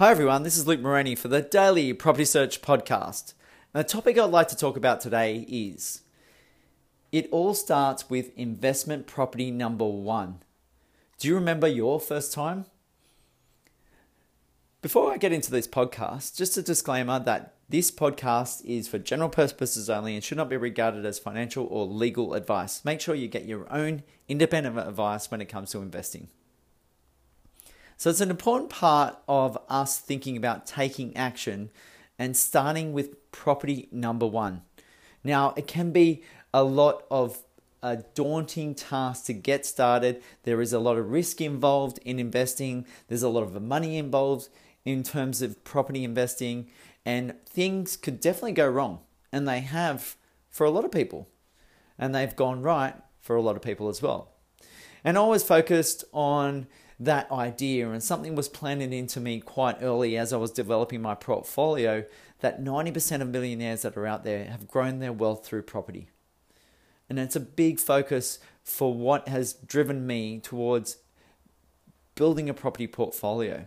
Hi, everyone. This is Luke Moroney for the Daily Property Search Podcast. And the topic I'd like to talk about today is it all starts with investment property number one. Do you remember your first time? Before I get into this podcast, just a disclaimer that this podcast is for general purposes only and should not be regarded as financial or legal advice. Make sure you get your own independent advice when it comes to investing. So it's an important part of us thinking about taking action and starting with property number one. Now, it can be a lot of a daunting task to get started. There is a lot of risk involved in investing, there's a lot of money involved in terms of property investing, and things could definitely go wrong. And they have for a lot of people, and they've gone right for a lot of people as well. And I was focused on that idea, and something was planted into me quite early as I was developing my portfolio that 90% of millionaires that are out there have grown their wealth through property. And it's a big focus for what has driven me towards building a property portfolio.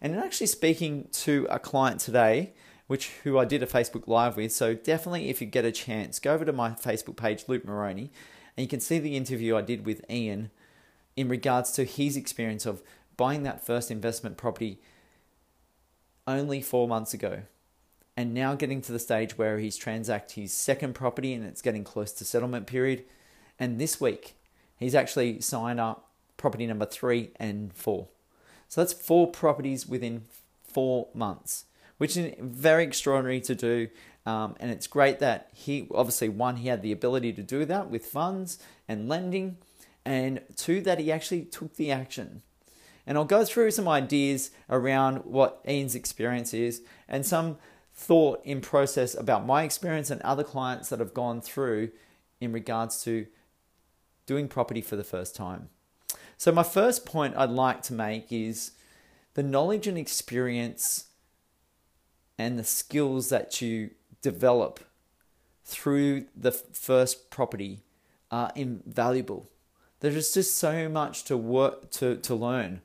And actually speaking to a client today, which who I did a Facebook Live with, so definitely if you get a chance, go over to my Facebook page, Luke Moroney, and you can see the interview I did with Ian in regards to his experience of buying that first investment property only four months ago and now getting to the stage where he's transact his second property and it's getting close to settlement period. And this week he's actually signed up property number three and four. So that's four properties within four months which is very extraordinary to do. Um, and it's great that he obviously one he had the ability to do that with funds and lending and two, that he actually took the action. And I'll go through some ideas around what Ian's experience is and some thought in process about my experience and other clients that have gone through in regards to doing property for the first time. So, my first point I'd like to make is the knowledge and experience and the skills that you develop through the first property are invaluable. There's just so much to work to, to learn.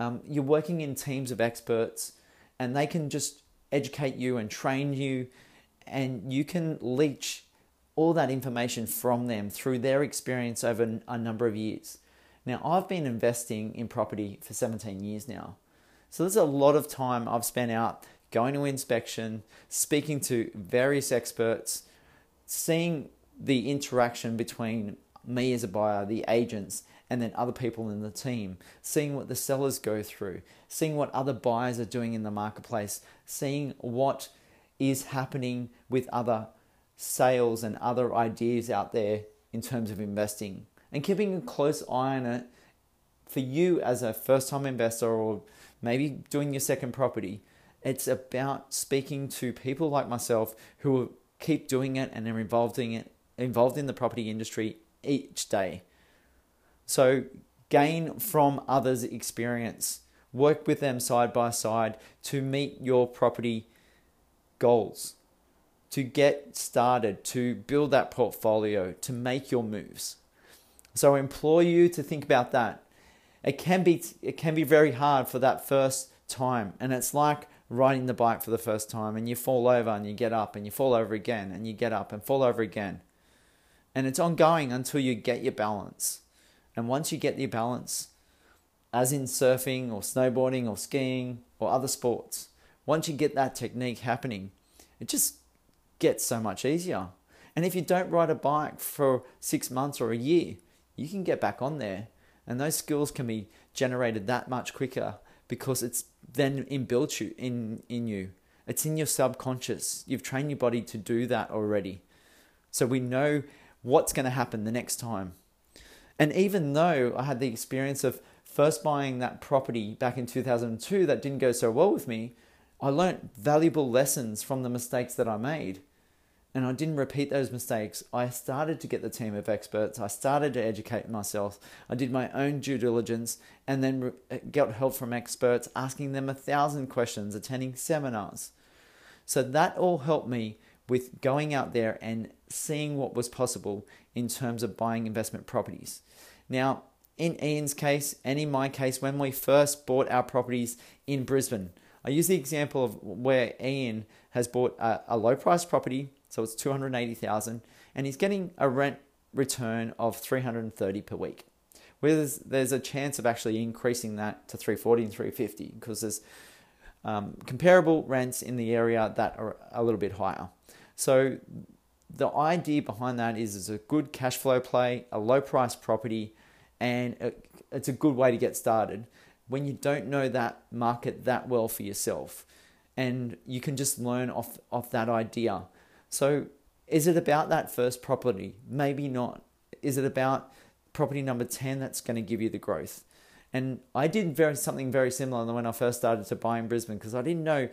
Um, you're working in teams of experts, and they can just educate you and train you, and you can leech all that information from them through their experience over a number of years. Now, I've been investing in property for 17 years now. So there's a lot of time I've spent out going to inspection, speaking to various experts, seeing the interaction between me as a buyer, the agents, and then other people in the team, seeing what the sellers go through, seeing what other buyers are doing in the marketplace, seeing what is happening with other sales and other ideas out there in terms of investing, and keeping a close eye on it for you as a first time investor or maybe doing your second property. It's about speaking to people like myself who keep doing it and are involved in it, involved in the property industry each day. So gain from others' experience. Work with them side by side to meet your property goals, to get started, to build that portfolio, to make your moves. So I implore you to think about that. It can be it can be very hard for that first time, and it's like riding the bike for the first time, and you fall over and you get up, and you fall over again, and you get up and fall over again. And it's ongoing until you get your balance. And once you get your balance, as in surfing or snowboarding or skiing or other sports, once you get that technique happening, it just gets so much easier. And if you don't ride a bike for six months or a year, you can get back on there. And those skills can be generated that much quicker because it's then inbuilt you in, in you. It's in your subconscious. You've trained your body to do that already. So we know what's going to happen the next time. And even though I had the experience of first buying that property back in 2002 that didn't go so well with me, I learned valuable lessons from the mistakes that I made. And I didn't repeat those mistakes. I started to get the team of experts. I started to educate myself. I did my own due diligence and then uh, got help from experts, asking them a thousand questions, attending seminars. So that all helped me with going out there and seeing what was possible in terms of buying investment properties. Now, in Ian's case and in my case, when we first bought our properties in Brisbane, I use the example of where Ian has bought a, a low price property, so it's 280,000 and he's getting a rent return of 330 per week. Whereas there's a chance of actually increasing that to 340 and 350 because there's um, comparable rents in the area that are a little bit higher. So the idea behind that is it's a good cash flow play, a low price property, and it's a good way to get started when you don't know that market that well for yourself. And you can just learn off, off that idea. So, is it about that first property? Maybe not. Is it about property number 10 that's going to give you the growth? And I did very something very similar when I first started to buy in Brisbane because I didn't know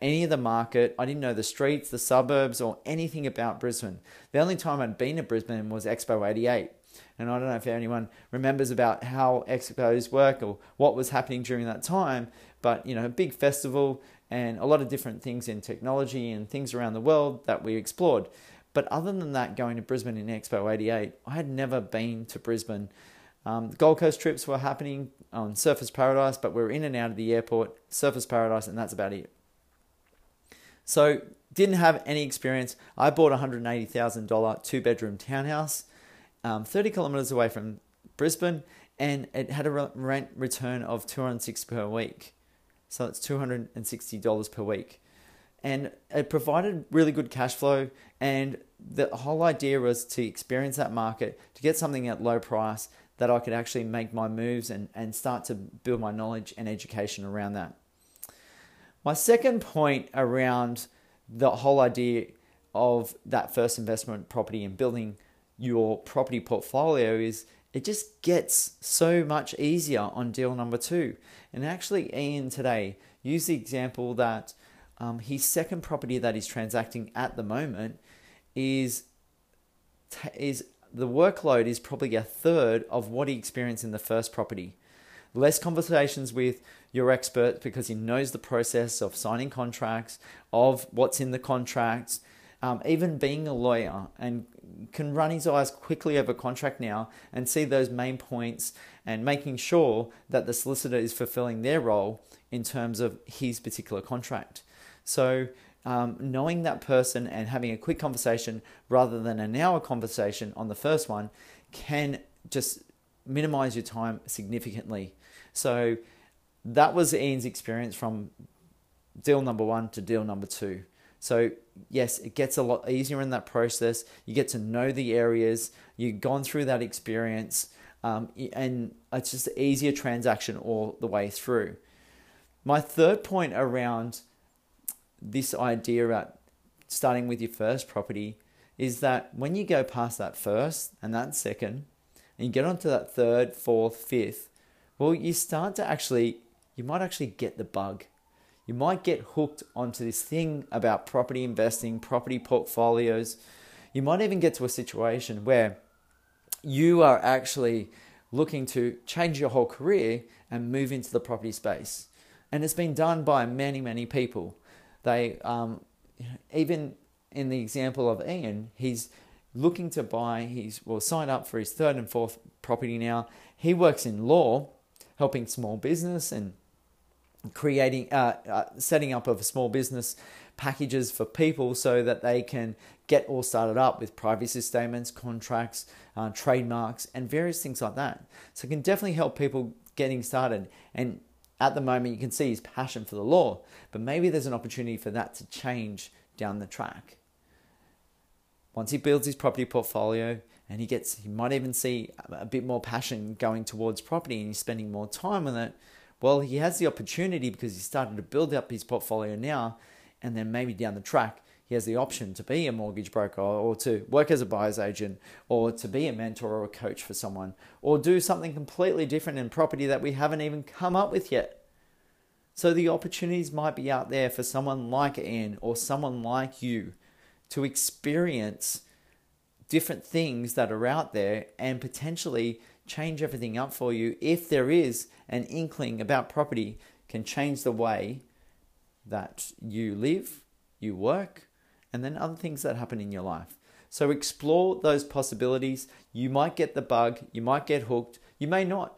any of the market. I didn't know the streets, the suburbs, or anything about Brisbane. The only time I'd been to Brisbane was Expo 88. And I don't know if anyone remembers about how expos work or what was happening during that time, but you know, a big festival and a lot of different things in technology and things around the world that we explored. But other than that, going to Brisbane in Expo 88, I had never been to Brisbane. Um, Gold Coast trips were happening on Surfers Paradise, but we were in and out of the airport, Surfers Paradise, and that's about it. So didn't have any experience. I bought a $180,000 two bedroom townhouse, um, 30 kilometers away from Brisbane, and it had a rent return of 206 per week. So it's $260 per week. And it provided really good cash flow. And the whole idea was to experience that market, to get something at low price that I could actually make my moves and, and start to build my knowledge and education around that. My second point around the whole idea of that first investment property and building your property portfolio is it just gets so much easier on deal number two. And actually, Ian today used the example that um, his second property that he's transacting at the moment is is the workload is probably a third of what he experienced in the first property. Less conversations with your expert because he knows the process of signing contracts, of what's in the contracts, um, even being a lawyer and can run his eyes quickly over contract now and see those main points and making sure that the solicitor is fulfilling their role in terms of his particular contract. So, um, knowing that person and having a quick conversation rather than an hour conversation on the first one can just minimize your time significantly. So, that was Ian's experience from deal number one to deal number two. So, yes, it gets a lot easier in that process. You get to know the areas, you've gone through that experience, um, and it's just an easier transaction all the way through. My third point around this idea about starting with your first property is that when you go past that first and that second, and you get onto that third, fourth, fifth, well, you start to actually you might actually get the bug. You might get hooked onto this thing about property investing, property portfolios. You might even get to a situation where you are actually looking to change your whole career and move into the property space. And it's been done by many, many people. They, um, even in the example of Ian, he's looking to buy, he's well signed up for his third and fourth property now. He works in law, helping small business and creating, uh, uh, setting up of small business packages for people so that they can get all started up with privacy statements, contracts, uh, trademarks, and various things like that. So it can definitely help people getting started. And at the moment, you can see his passion for the law, but maybe there's an opportunity for that to change down the track. Once he builds his property portfolio, and he gets, he might even see a bit more passion going towards property, and he's spending more time on it well, he has the opportunity because he started to build up his portfolio now, and then maybe down the track, he has the option to be a mortgage broker or to work as a buyer's agent or to be a mentor or a coach for someone or do something completely different in property that we haven't even come up with yet. So the opportunities might be out there for someone like Ian or someone like you to experience different things that are out there and potentially change everything up for you if there is an inkling about property can change the way that you live, you work, and then other things that happen in your life. So explore those possibilities. You might get the bug, you might get hooked, you may not.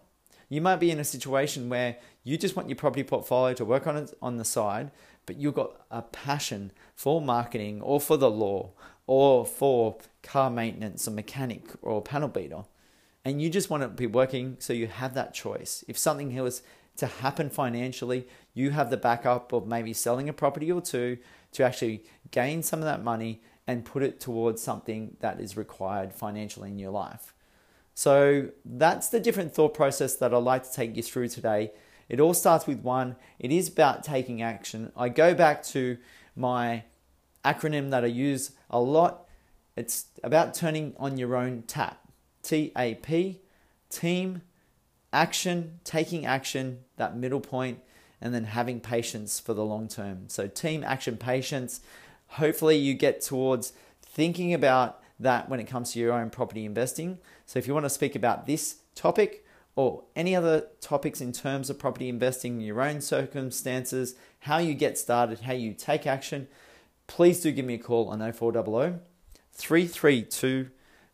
You might be in a situation where you just want your property portfolio to work on it on the side, but you've got a passion for marketing or for the law or for car maintenance or mechanic or panel beater. And you just want to be working so you have that choice. If something was to happen financially, you have the backup of maybe selling a property or two to actually gain some of that money and put it towards something that is required financially in your life. So that's the different thought process that I'd like to take you through today. It all starts with one, it is about taking action. I go back to my acronym that I use a lot. It's about turning on your own tap. T A P, team, action, taking action, that middle point, and then having patience for the long term. So, team, action, patience. Hopefully, you get towards thinking about that when it comes to your own property investing. So, if you want to speak about this topic or any other topics in terms of property investing, your own circumstances, how you get started, how you take action, please do give me a call on 0400 332